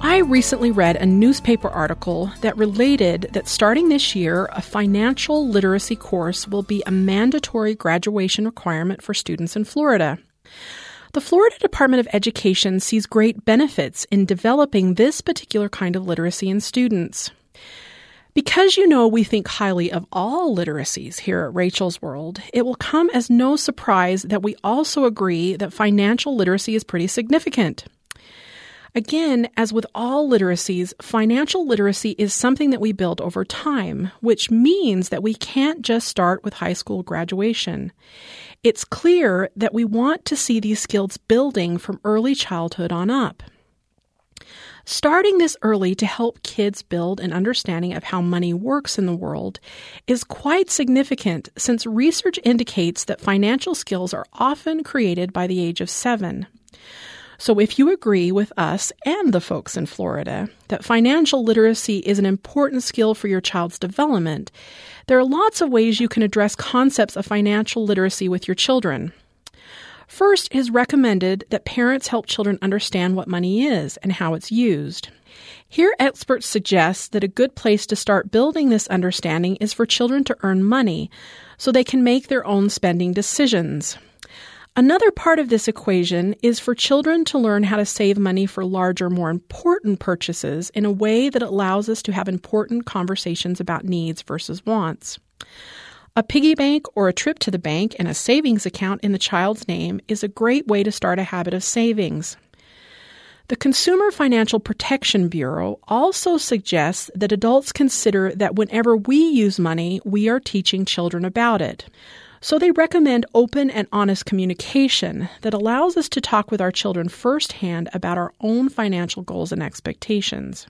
I recently read a newspaper article that related that starting this year, a financial literacy course will be a mandatory graduation requirement for students in Florida. The Florida Department of Education sees great benefits in developing this particular kind of literacy in students. Because you know we think highly of all literacies here at Rachel's World, it will come as no surprise that we also agree that financial literacy is pretty significant. Again, as with all literacies, financial literacy is something that we build over time, which means that we can't just start with high school graduation. It's clear that we want to see these skills building from early childhood on up. Starting this early to help kids build an understanding of how money works in the world is quite significant since research indicates that financial skills are often created by the age of seven. So, if you agree with us and the folks in Florida that financial literacy is an important skill for your child's development, there are lots of ways you can address concepts of financial literacy with your children. First, it is recommended that parents help children understand what money is and how it's used. Here, experts suggest that a good place to start building this understanding is for children to earn money so they can make their own spending decisions. Another part of this equation is for children to learn how to save money for larger, more important purchases in a way that allows us to have important conversations about needs versus wants. A piggy bank or a trip to the bank and a savings account in the child's name is a great way to start a habit of savings. The Consumer Financial Protection Bureau also suggests that adults consider that whenever we use money, we are teaching children about it. So they recommend open and honest communication that allows us to talk with our children firsthand about our own financial goals and expectations.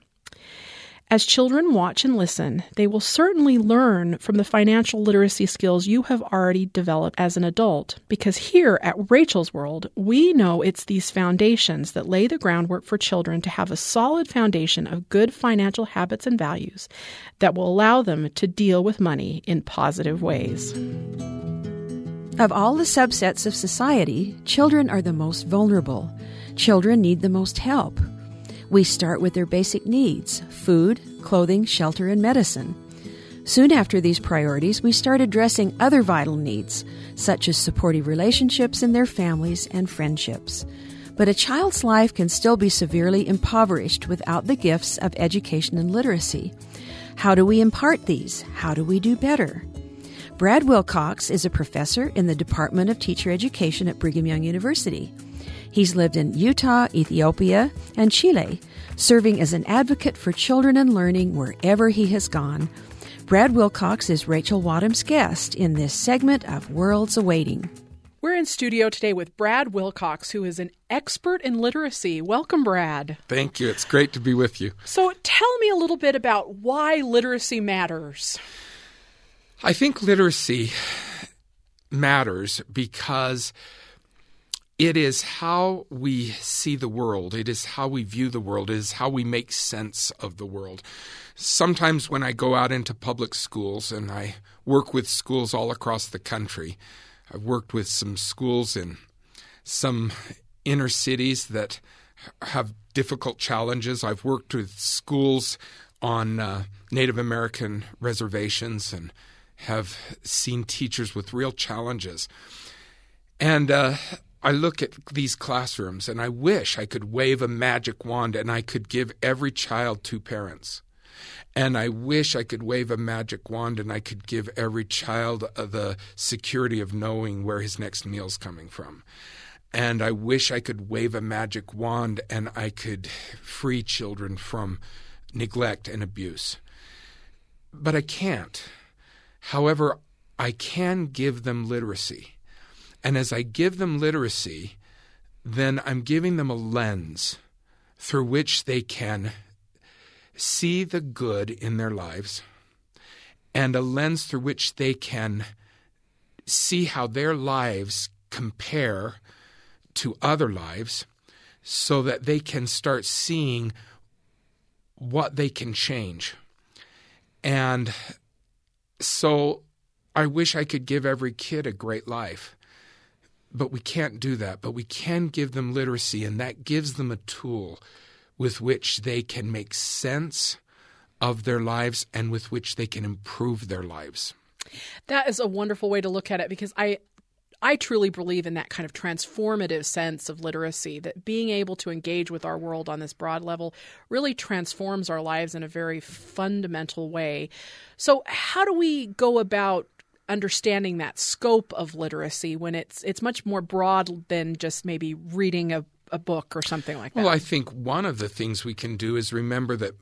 As children watch and listen, they will certainly learn from the financial literacy skills you have already developed as an adult. Because here at Rachel's World, we know it's these foundations that lay the groundwork for children to have a solid foundation of good financial habits and values that will allow them to deal with money in positive ways. Of all the subsets of society, children are the most vulnerable. Children need the most help. We start with their basic needs food, clothing, shelter, and medicine. Soon after these priorities, we start addressing other vital needs, such as supportive relationships in their families and friendships. But a child's life can still be severely impoverished without the gifts of education and literacy. How do we impart these? How do we do better? Brad Wilcox is a professor in the Department of Teacher Education at Brigham Young University. He's lived in Utah, Ethiopia, and Chile, serving as an advocate for children and learning wherever he has gone. Brad Wilcox is Rachel Wadham's guest in this segment of Worlds Awaiting. We're in studio today with Brad Wilcox, who is an expert in literacy. Welcome, Brad. Thank you. It's great to be with you. So, tell me a little bit about why literacy matters. I think literacy matters because it is how we see the world. It is how we view the world. It is how we make sense of the world. Sometimes when I go out into public schools and I work with schools all across the country, I've worked with some schools in some inner cities that have difficult challenges. I've worked with schools on uh, Native American reservations and have seen teachers with real challenges. And uh, I look at these classrooms and I wish I could wave a magic wand and I could give every child two parents. And I wish I could wave a magic wand and I could give every child uh, the security of knowing where his next meal's coming from. And I wish I could wave a magic wand and I could free children from neglect and abuse. But I can't. However, I can give them literacy. And as I give them literacy, then I'm giving them a lens through which they can see the good in their lives and a lens through which they can see how their lives compare to other lives so that they can start seeing what they can change. And so I wish I could give every kid a great life, but we can't do that. But we can give them literacy, and that gives them a tool with which they can make sense of their lives and with which they can improve their lives. That is a wonderful way to look at it because I I truly believe in that kind of transformative sense of literacy, that being able to engage with our world on this broad level really transforms our lives in a very fundamental way. So, how do we go about understanding that scope of literacy when it's it's much more broad than just maybe reading a, a book or something like that? Well, I think one of the things we can do is remember that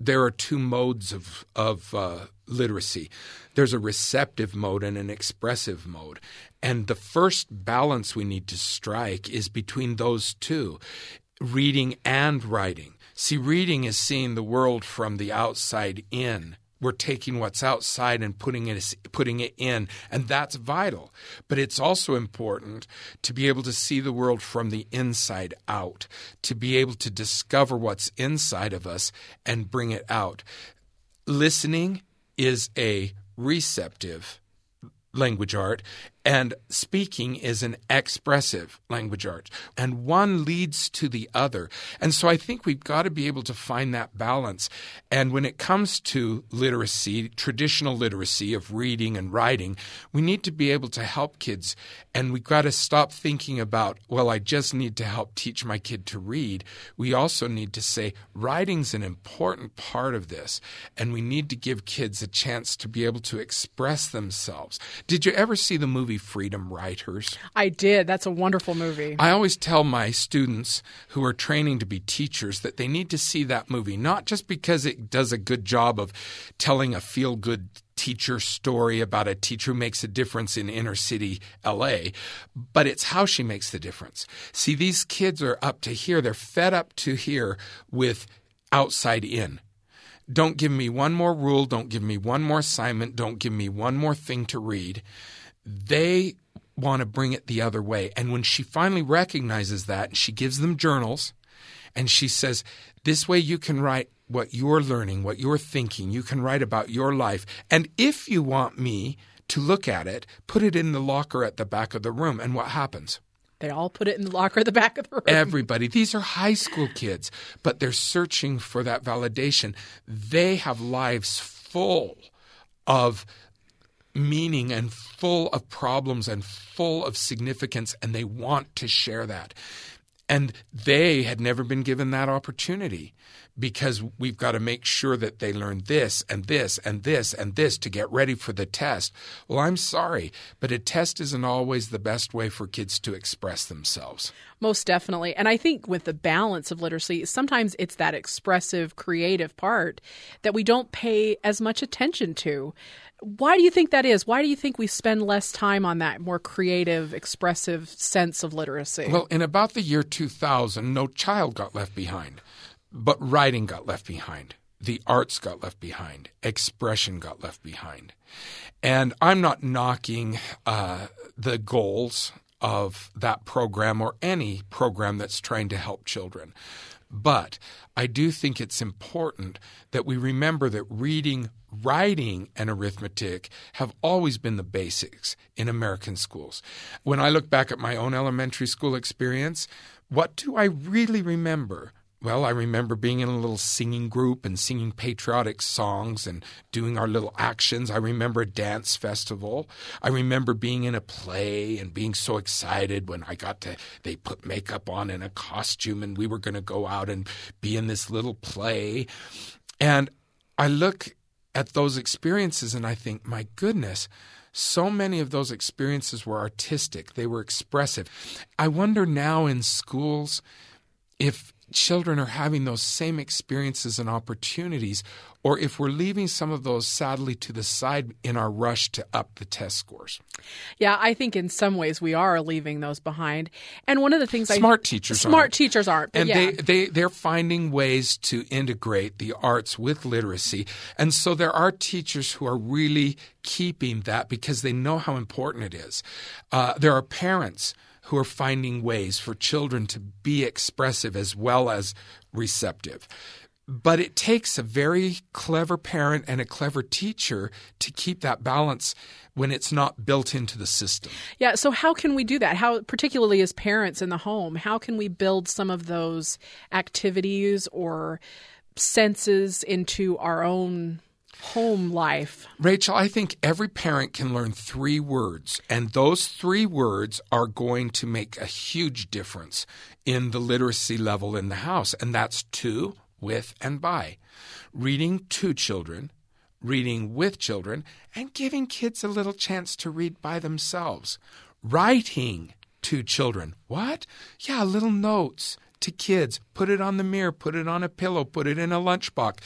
there are two modes of of uh, literacy. There's a receptive mode and an expressive mode, and the first balance we need to strike is between those two, reading and writing. See, reading is seeing the world from the outside in we're taking what's outside and putting it putting it in and that's vital but it's also important to be able to see the world from the inside out to be able to discover what's inside of us and bring it out listening is a receptive language art and speaking is an expressive language art, and one leads to the other. And so I think we've got to be able to find that balance. And when it comes to literacy, traditional literacy of reading and writing, we need to be able to help kids. And we've got to stop thinking about, well, I just need to help teach my kid to read. We also need to say, writing's an important part of this. And we need to give kids a chance to be able to express themselves. Did you ever see the movie? Movie Freedom Writers? I did. That's a wonderful movie. I always tell my students who are training to be teachers that they need to see that movie, not just because it does a good job of telling a feel good teacher story about a teacher who makes a difference in inner city LA, but it's how she makes the difference. See, these kids are up to here, they're fed up to here with outside in. Don't give me one more rule. Don't give me one more assignment. Don't give me one more thing to read. They want to bring it the other way. And when she finally recognizes that, she gives them journals and she says, This way you can write what you're learning, what you're thinking. You can write about your life. And if you want me to look at it, put it in the locker at the back of the room. And what happens? They all put it in the locker at the back of the room. Everybody. These are high school kids, but they're searching for that validation. They have lives full of meaning and full of problems and full of significance, and they want to share that. And they had never been given that opportunity because we've got to make sure that they learn this and this and this and this to get ready for the test. Well, I'm sorry, but a test isn't always the best way for kids to express themselves. Most definitely. And I think with the balance of literacy, sometimes it's that expressive, creative part that we don't pay as much attention to. Why do you think that is? Why do you think we spend less time on that more creative, expressive sense of literacy? Well, in about the year 2000, no child got left behind, but writing got left behind. The arts got left behind. Expression got left behind. And I'm not knocking uh, the goals of that program or any program that's trying to help children. But I do think it's important that we remember that reading, writing, and arithmetic have always been the basics in American schools. When I look back at my own elementary school experience, what do I really remember? Well, I remember being in a little singing group and singing patriotic songs and doing our little actions. I remember a dance festival. I remember being in a play and being so excited when I got to, they put makeup on and a costume and we were going to go out and be in this little play. And I look at those experiences and I think, my goodness, so many of those experiences were artistic, they were expressive. I wonder now in schools, if children are having those same experiences and opportunities, or if we're leaving some of those sadly to the side in our rush to up the test scores. Yeah, I think in some ways we are leaving those behind. And one of the things smart I, teachers smart aren't. teachers aren't, and yeah. they, they they're finding ways to integrate the arts with literacy, and so there are teachers who are really keeping that because they know how important it is. Uh, there are parents who are finding ways for children to be expressive as well as receptive. But it takes a very clever parent and a clever teacher to keep that balance when it's not built into the system. Yeah, so how can we do that? How particularly as parents in the home, how can we build some of those activities or senses into our own home life? Rachel, I think every parent can learn three words, and those three words are going to make a huge difference in the literacy level in the house, and that's to, with, and by. Reading to children, reading with children, and giving kids a little chance to read by themselves. Writing to children. What? Yeah, little notes to kids. Put it on the mirror, put it on a pillow, put it in a lunchbox.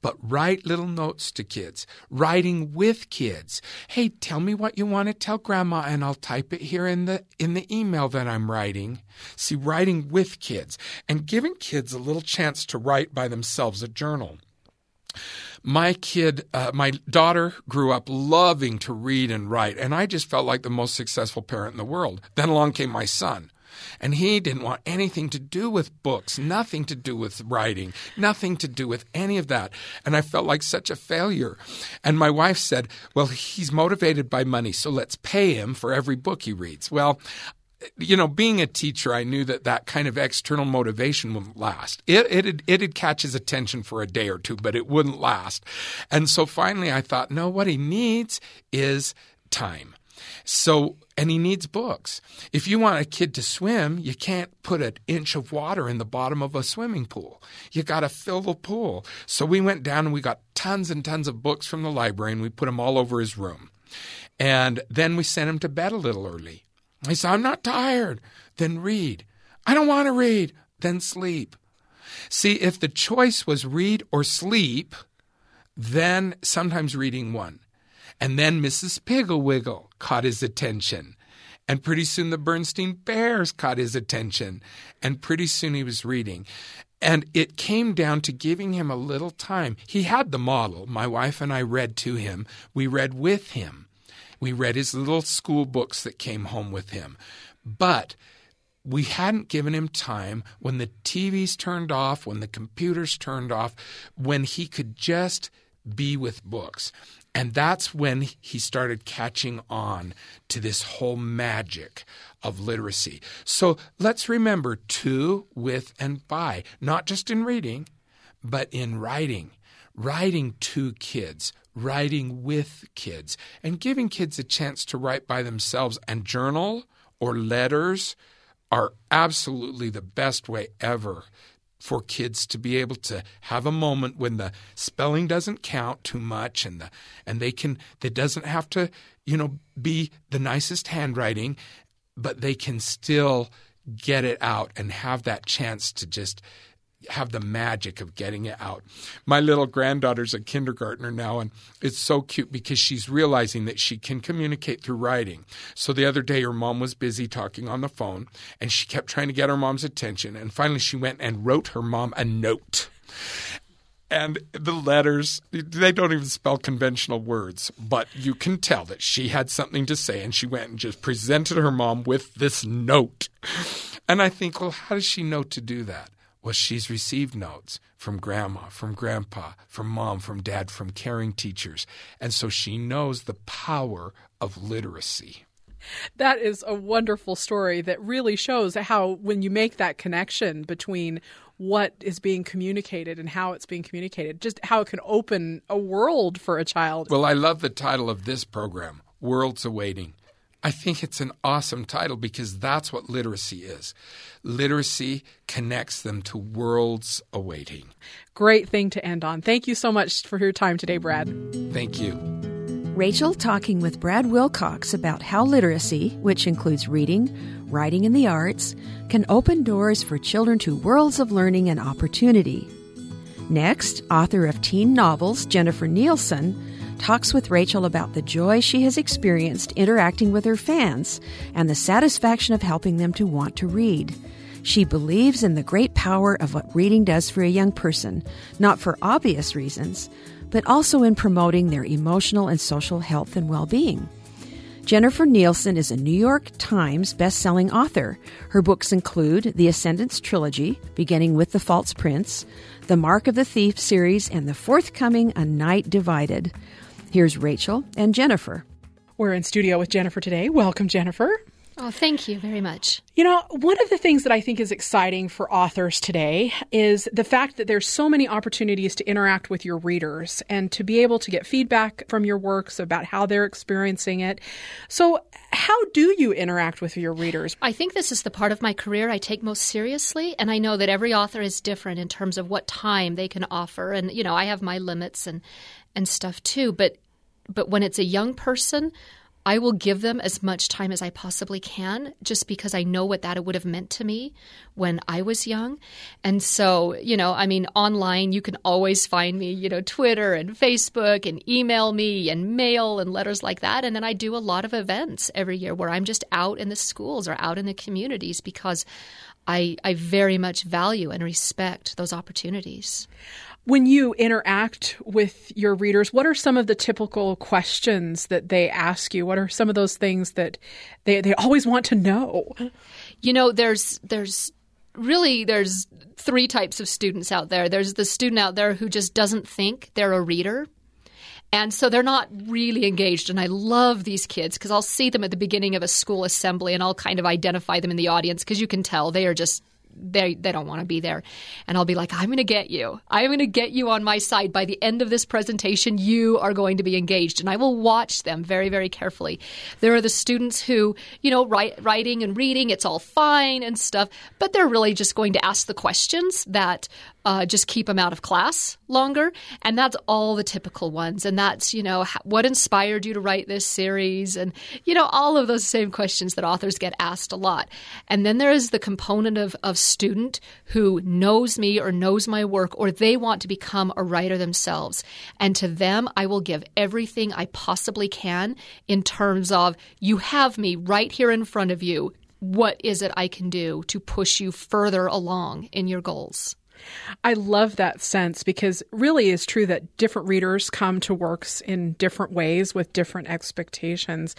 But write little notes to kids. Writing with kids. Hey, tell me what you want to tell grandma and I'll type it here in the in the email that I'm writing. See, writing with kids and giving kids a little chance to write by themselves a journal. My kid, uh, my daughter grew up loving to read and write, and I just felt like the most successful parent in the world. Then along came my son. And he didn't want anything to do with books, nothing to do with writing, nothing to do with any of that. And I felt like such a failure. And my wife said, Well, he's motivated by money, so let's pay him for every book he reads. Well, you know, being a teacher, I knew that that kind of external motivation wouldn't last. It it it'd catch his attention for a day or two, but it wouldn't last. And so finally, I thought, no, what he needs is time. So, and he needs books. If you want a kid to swim, you can't put an inch of water in the bottom of a swimming pool. You got to fill the pool. So we went down and we got tons and tons of books from the library and we put them all over his room. And then we sent him to bed a little early. He said, I'm not tired. Then read. I don't want to read. Then sleep. See, if the choice was read or sleep, then sometimes reading won. And then Mrs. Pigglewiggle caught his attention. And pretty soon the Berenstain Bears caught his attention. And pretty soon he was reading. And it came down to giving him a little time. He had the model. My wife and I read to him. We read with him. We read his little school books that came home with him. But we hadn't given him time when the TVs turned off, when the computers turned off, when he could just be with books. And that's when he started catching on to this whole magic of literacy. So let's remember to, with, and by, not just in reading, but in writing. Writing to kids, writing with kids, and giving kids a chance to write by themselves and journal or letters are absolutely the best way ever for kids to be able to have a moment when the spelling doesn't count too much and the and they can it doesn't have to you know be the nicest handwriting but they can still get it out and have that chance to just have the magic of getting it out. My little granddaughter's a kindergartner now, and it's so cute because she's realizing that she can communicate through writing. So the other day, her mom was busy talking on the phone, and she kept trying to get her mom's attention. And finally, she went and wrote her mom a note. And the letters, they don't even spell conventional words, but you can tell that she had something to say. And she went and just presented her mom with this note. And I think, well, how does she know to do that? Well, she's received notes from grandma, from grandpa, from mom, from dad, from caring teachers. And so she knows the power of literacy. That is a wonderful story that really shows how, when you make that connection between what is being communicated and how it's being communicated, just how it can open a world for a child. Well, I love the title of this program, Worlds Awaiting. I think it's an awesome title because that's what literacy is. Literacy connects them to worlds awaiting. Great thing to end on. Thank you so much for your time today, Brad. Thank you. Rachel talking with Brad Wilcox about how literacy, which includes reading, writing, and the arts, can open doors for children to worlds of learning and opportunity. Next, author of teen novels, Jennifer Nielsen, talks with Rachel about the joy she has experienced interacting with her fans and the satisfaction of helping them to want to read. She believes in the great power of what reading does for a young person, not for obvious reasons, but also in promoting their emotional and social health and well being. Jennifer Nielsen is a New York Times best-selling author. Her books include the Ascendance trilogy, beginning with The False Prince, the Mark of the Thief series, and the forthcoming A Night Divided. Here's Rachel and Jennifer. We're in studio with Jennifer today. Welcome, Jennifer. Oh, thank you very much. You know, one of the things that I think is exciting for authors today is the fact that there's so many opportunities to interact with your readers and to be able to get feedback from your works about how they're experiencing it. So, how do you interact with your readers? I think this is the part of my career I take most seriously, and I know that every author is different in terms of what time they can offer, and you know, I have my limits and and stuff too, but but when it's a young person, I will give them as much time as I possibly can just because I know what that would have meant to me when I was young. And so, you know, I mean, online, you can always find me, you know, Twitter and Facebook and email me and mail and letters like that. And then I do a lot of events every year where I'm just out in the schools or out in the communities because I, I very much value and respect those opportunities. When you interact with your readers, what are some of the typical questions that they ask you? What are some of those things that they, they always want to know? You know, there's there's really there's three types of students out there. There's the student out there who just doesn't think they're a reader. And so they're not really engaged. And I love these kids because I'll see them at the beginning of a school assembly and I'll kind of identify them in the audience because you can tell they are just they they don't want to be there. And i'll be like i'm going to get you. I'm going to get you on my side. By the end of this presentation you are going to be engaged. And i will watch them very very carefully. There are the students who you know write, writing and reading it's all fine and stuff but they're really just going to ask the questions that uh, just keep them out of class longer. And that's all the typical ones. And that's, you know, what inspired you to write this series? And, you know, all of those same questions that authors get asked a lot. And then there is the component of, of student who knows me or knows my work or they want to become a writer themselves. And to them, I will give everything I possibly can in terms of you have me right here in front of you. What is it I can do to push you further along in your goals? I love that sense because really it's true that different readers come to works in different ways with different expectations.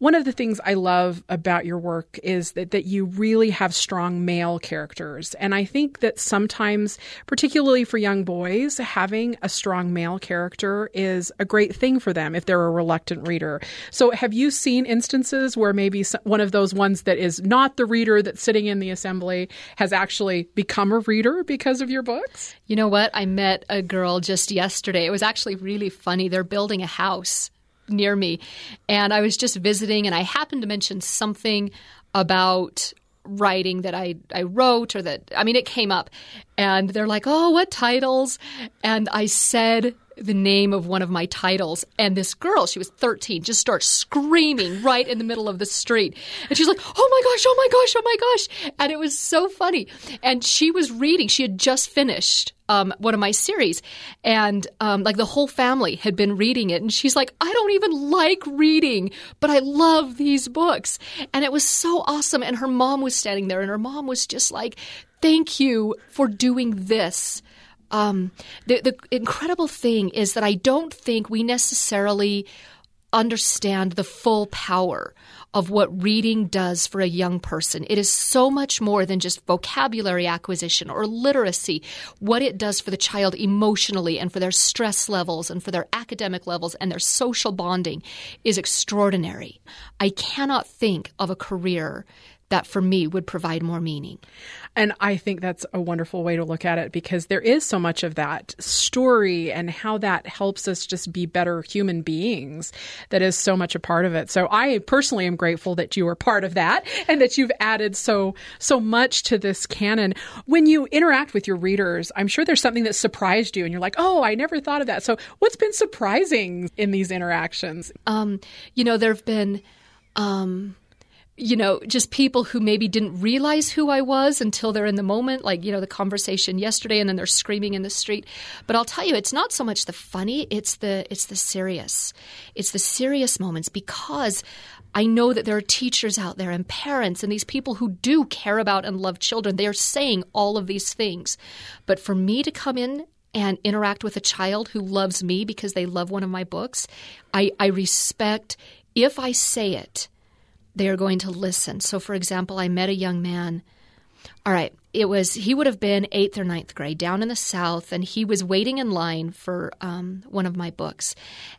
One of the things I love about your work is that, that you really have strong male characters. And I think that sometimes, particularly for young boys, having a strong male character is a great thing for them if they're a reluctant reader. So, have you seen instances where maybe one of those ones that is not the reader that's sitting in the assembly has actually become a reader because of your books? You know what? I met a girl just yesterday. It was actually really funny. They're building a house near me. And I was just visiting, and I happened to mention something about writing that I, I wrote or that I mean it came up and they're like, "Oh, what titles?" And I said the name of one of my titles. And this girl, she was 13, just starts screaming right in the middle of the street. And she's like, oh my gosh, oh my gosh, oh my gosh. And it was so funny. And she was reading, she had just finished um, one of my series. And um, like the whole family had been reading it. And she's like, I don't even like reading, but I love these books. And it was so awesome. And her mom was standing there, and her mom was just like, Thank you for doing this um, the, the incredible thing is that I don't think we necessarily understand the full power of what reading does for a young person. It is so much more than just vocabulary acquisition or literacy. What it does for the child emotionally and for their stress levels and for their academic levels and their social bonding is extraordinary. I cannot think of a career that for me would provide more meaning. And I think that's a wonderful way to look at it because there is so much of that story and how that helps us just be better human beings that is so much a part of it. So I personally am grateful that you are part of that and that you've added so so much to this canon. When you interact with your readers, I'm sure there's something that surprised you and you're like, "Oh, I never thought of that." So what's been surprising in these interactions? Um, you know, there've been um you know, just people who maybe didn't realize who I was until they're in the moment, like, you know, the conversation yesterday and then they're screaming in the street. But I'll tell you, it's not so much the funny, it's the it's the serious. It's the serious moments because I know that there are teachers out there and parents and these people who do care about and love children. They are saying all of these things. But for me to come in and interact with a child who loves me because they love one of my books, I, I respect if I say it they are going to listen. So, for example, I met a young man. All right, it was he would have been eighth or ninth grade down in the south, and he was waiting in line for um, one of my books,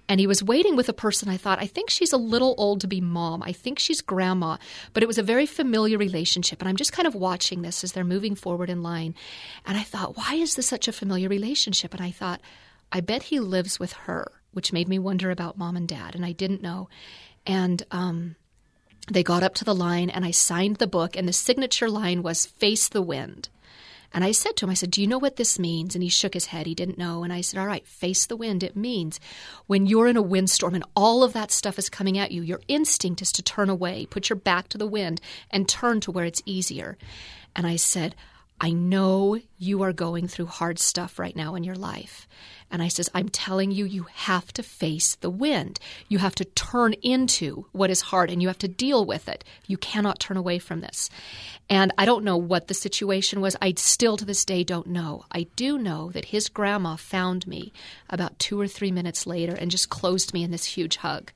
and he was waiting with a person. I thought, I think she's a little old to be mom. I think she's grandma, but it was a very familiar relationship, and I'm just kind of watching this as they're moving forward in line, and I thought, why is this such a familiar relationship? And I thought, I bet he lives with her, which made me wonder about mom and dad, and I didn't know, and um, they got up to the line and I signed the book, and the signature line was Face the Wind. And I said to him, I said, Do you know what this means? And he shook his head. He didn't know. And I said, All right, face the wind. It means when you're in a windstorm and all of that stuff is coming at you, your instinct is to turn away, put your back to the wind, and turn to where it's easier. And I said, I know you are going through hard stuff right now in your life. And I says, I'm telling you, you have to face the wind. You have to turn into what is hard and you have to deal with it. You cannot turn away from this. And I don't know what the situation was. I still to this day don't know. I do know that his grandma found me about two or three minutes later and just closed me in this huge hug.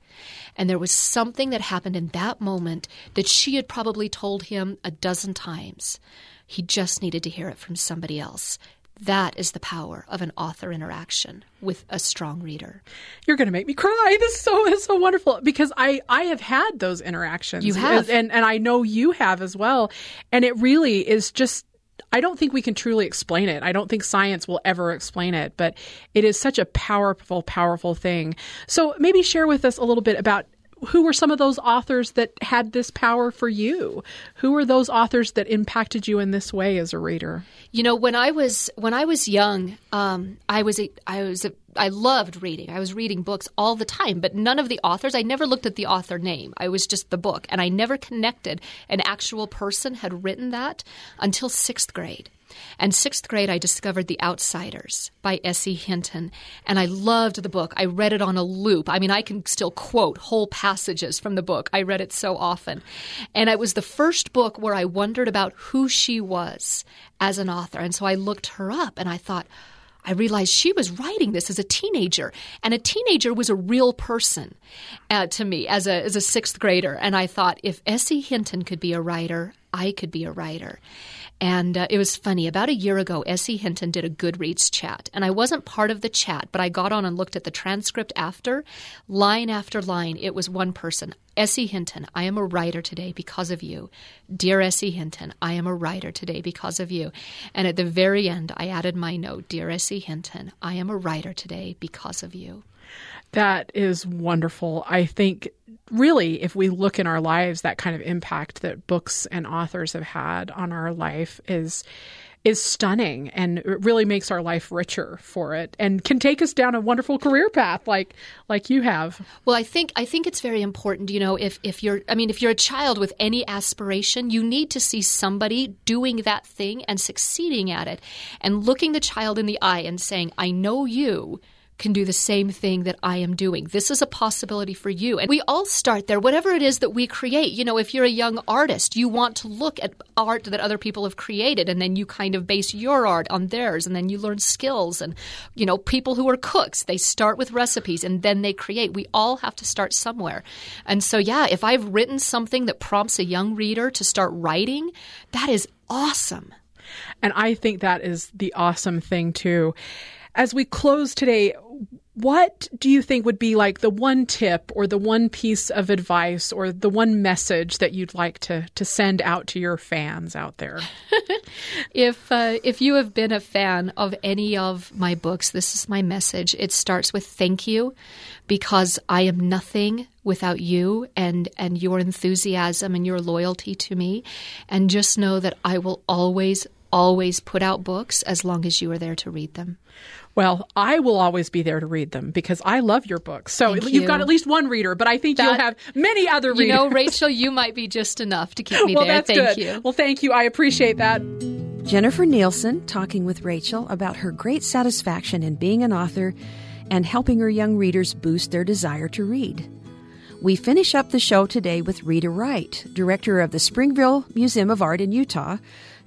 And there was something that happened in that moment that she had probably told him a dozen times. He just needed to hear it from somebody else. That is the power of an author interaction with a strong reader. You're going to make me cry. This is so this is so wonderful because I I have had those interactions. You have, and and I know you have as well. And it really is just I don't think we can truly explain it. I don't think science will ever explain it, but it is such a powerful, powerful thing. So maybe share with us a little bit about who were some of those authors that had this power for you? Who were those authors that impacted you in this way as a reader? You know, when I was when I was young, um, I was a, I was a, I loved reading. I was reading books all the time, but none of the authors. I never looked at the author name. I was just the book, and I never connected an actual person had written that until sixth grade. And sixth grade, I discovered The Outsiders by S.E. Hinton, and I loved the book. I read it on a loop. I mean, I can still quote whole passages from the book. I read it so often. And it was the first book where I wondered about who she was as an author. And so I looked her up and I thought, I realized she was writing this as a teenager, and a teenager was a real person uh, to me as a as a sixth grader. And I thought, if S.E. Hinton could be a writer, I could be a writer. And uh, it was funny. About a year ago, S.E. Hinton did a Goodreads chat. And I wasn't part of the chat, but I got on and looked at the transcript after. Line after line, it was one person. S.E. Hinton, I am a writer today because of you. Dear S.E. Hinton, I am a writer today because of you. And at the very end, I added my note Dear S.E. Hinton, I am a writer today because of you. That is wonderful. I think really, if we look in our lives, that kind of impact that books and authors have had on our life is is stunning and it really makes our life richer for it and can take us down a wonderful career path like like you have. Well, I think I think it's very important, you know, if if you're I mean, if you're a child with any aspiration, you need to see somebody doing that thing and succeeding at it and looking the child in the eye and saying, "I know you." Can do the same thing that I am doing. This is a possibility for you. And we all start there, whatever it is that we create. You know, if you're a young artist, you want to look at art that other people have created, and then you kind of base your art on theirs, and then you learn skills. And, you know, people who are cooks, they start with recipes and then they create. We all have to start somewhere. And so, yeah, if I've written something that prompts a young reader to start writing, that is awesome. And I think that is the awesome thing, too. As we close today, what do you think would be like the one tip or the one piece of advice or the one message that you'd like to, to send out to your fans out there? if uh, if you have been a fan of any of my books, this is my message. It starts with thank you because I am nothing without you and and your enthusiasm and your loyalty to me and just know that I will always always put out books as long as you are there to read them. Well, I will always be there to read them because I love your books. So Thank you've you. got at least one reader, but I think you'll have many other readers. You know, Rachel, you might be just enough to keep me well, there. that's Thank good. you. Well, thank you. I appreciate that. Jennifer Nielsen talking with Rachel about her great satisfaction in being an author and helping her young readers boost their desire to read. We finish up the show today with Rita Wright, director of the Springville Museum of Art in Utah,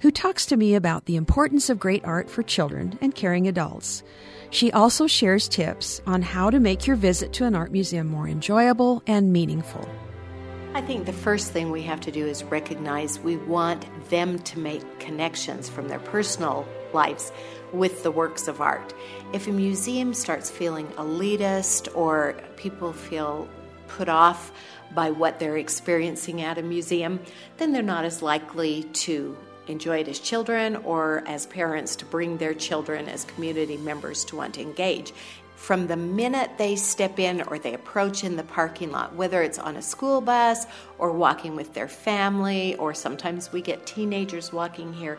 who talks to me about the importance of great art for children and caring adults. She also shares tips on how to make your visit to an art museum more enjoyable and meaningful. I think the first thing we have to do is recognize we want them to make connections from their personal lives with the works of art. If a museum starts feeling elitist or people feel put off by what they're experiencing at a museum, then they're not as likely to enjoy it as children or as parents to bring their children as community members to want to engage. From the minute they step in or they approach in the parking lot, whether it's on a school bus or walking with their family, or sometimes we get teenagers walking here,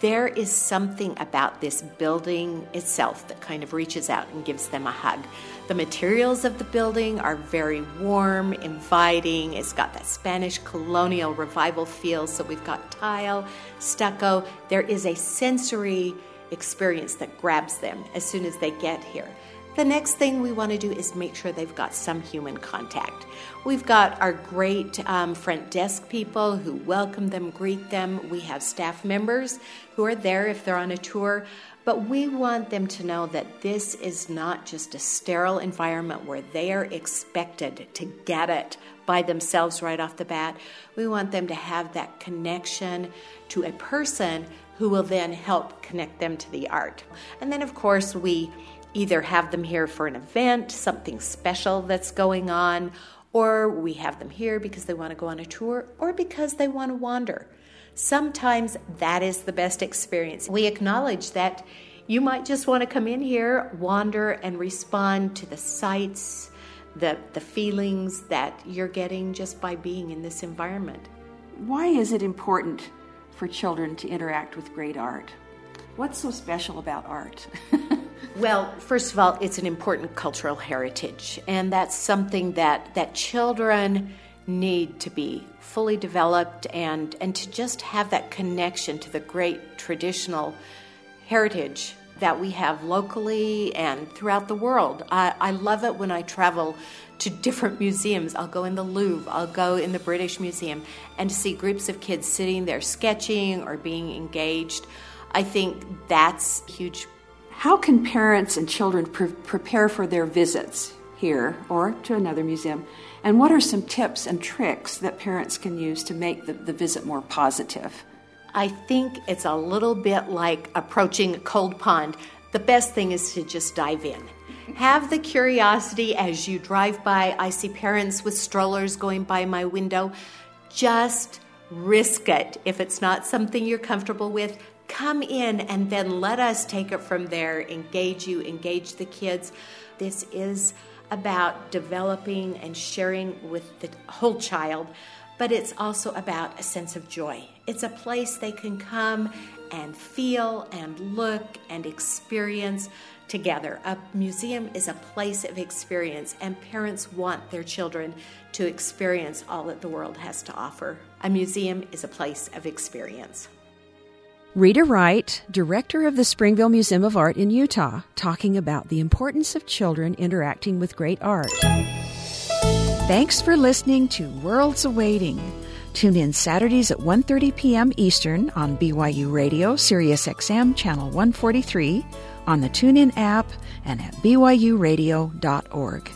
there is something about this building itself that kind of reaches out and gives them a hug. The materials of the building are very warm, inviting. It's got that Spanish colonial revival feel. So we've got tile, stucco. There is a sensory experience that grabs them as soon as they get here. The next thing we want to do is make sure they've got some human contact. We've got our great um, front desk people who welcome them, greet them. We have staff members who are there if they're on a tour. But we want them to know that this is not just a sterile environment where they are expected to get it by themselves right off the bat. We want them to have that connection to a person who will then help connect them to the art. And then, of course, we either have them here for an event, something special that's going on, or we have them here because they want to go on a tour or because they want to wander. Sometimes that is the best experience. We acknowledge that you might just want to come in here, wander, and respond to the sights, the, the feelings that you're getting just by being in this environment. Why is it important for children to interact with great art? What's so special about art? Well, first of all, it's an important cultural heritage, and that's something that, that children need to be fully developed and, and to just have that connection to the great traditional heritage that we have locally and throughout the world. I, I love it when I travel to different museums. I'll go in the Louvre, I'll go in the British Museum, and see groups of kids sitting there sketching or being engaged. I think that's huge How can parents and children pre- prepare for their visits here or to another museum? And what are some tips and tricks that parents can use to make the, the visit more positive? I think it's a little bit like approaching a cold pond. The best thing is to just dive in. Have the curiosity as you drive by. I see parents with strollers going by my window. Just risk it. If it's not something you're comfortable with, come in and then let us take it from there. Engage you, engage the kids. This is about developing and sharing with the whole child, but it's also about a sense of joy. It's a place they can come and feel and look and experience together. A museum is a place of experience, and parents want their children to experience all that the world has to offer. A museum is a place of experience. Rita Wright, director of the Springville Museum of Art in Utah, talking about the importance of children interacting with great art. Thanks for listening to Worlds Awaiting. Tune in Saturdays at 1:30 p.m. Eastern on BYU Radio, Sirius XM channel 143, on the TuneIn app, and at byuradio.org.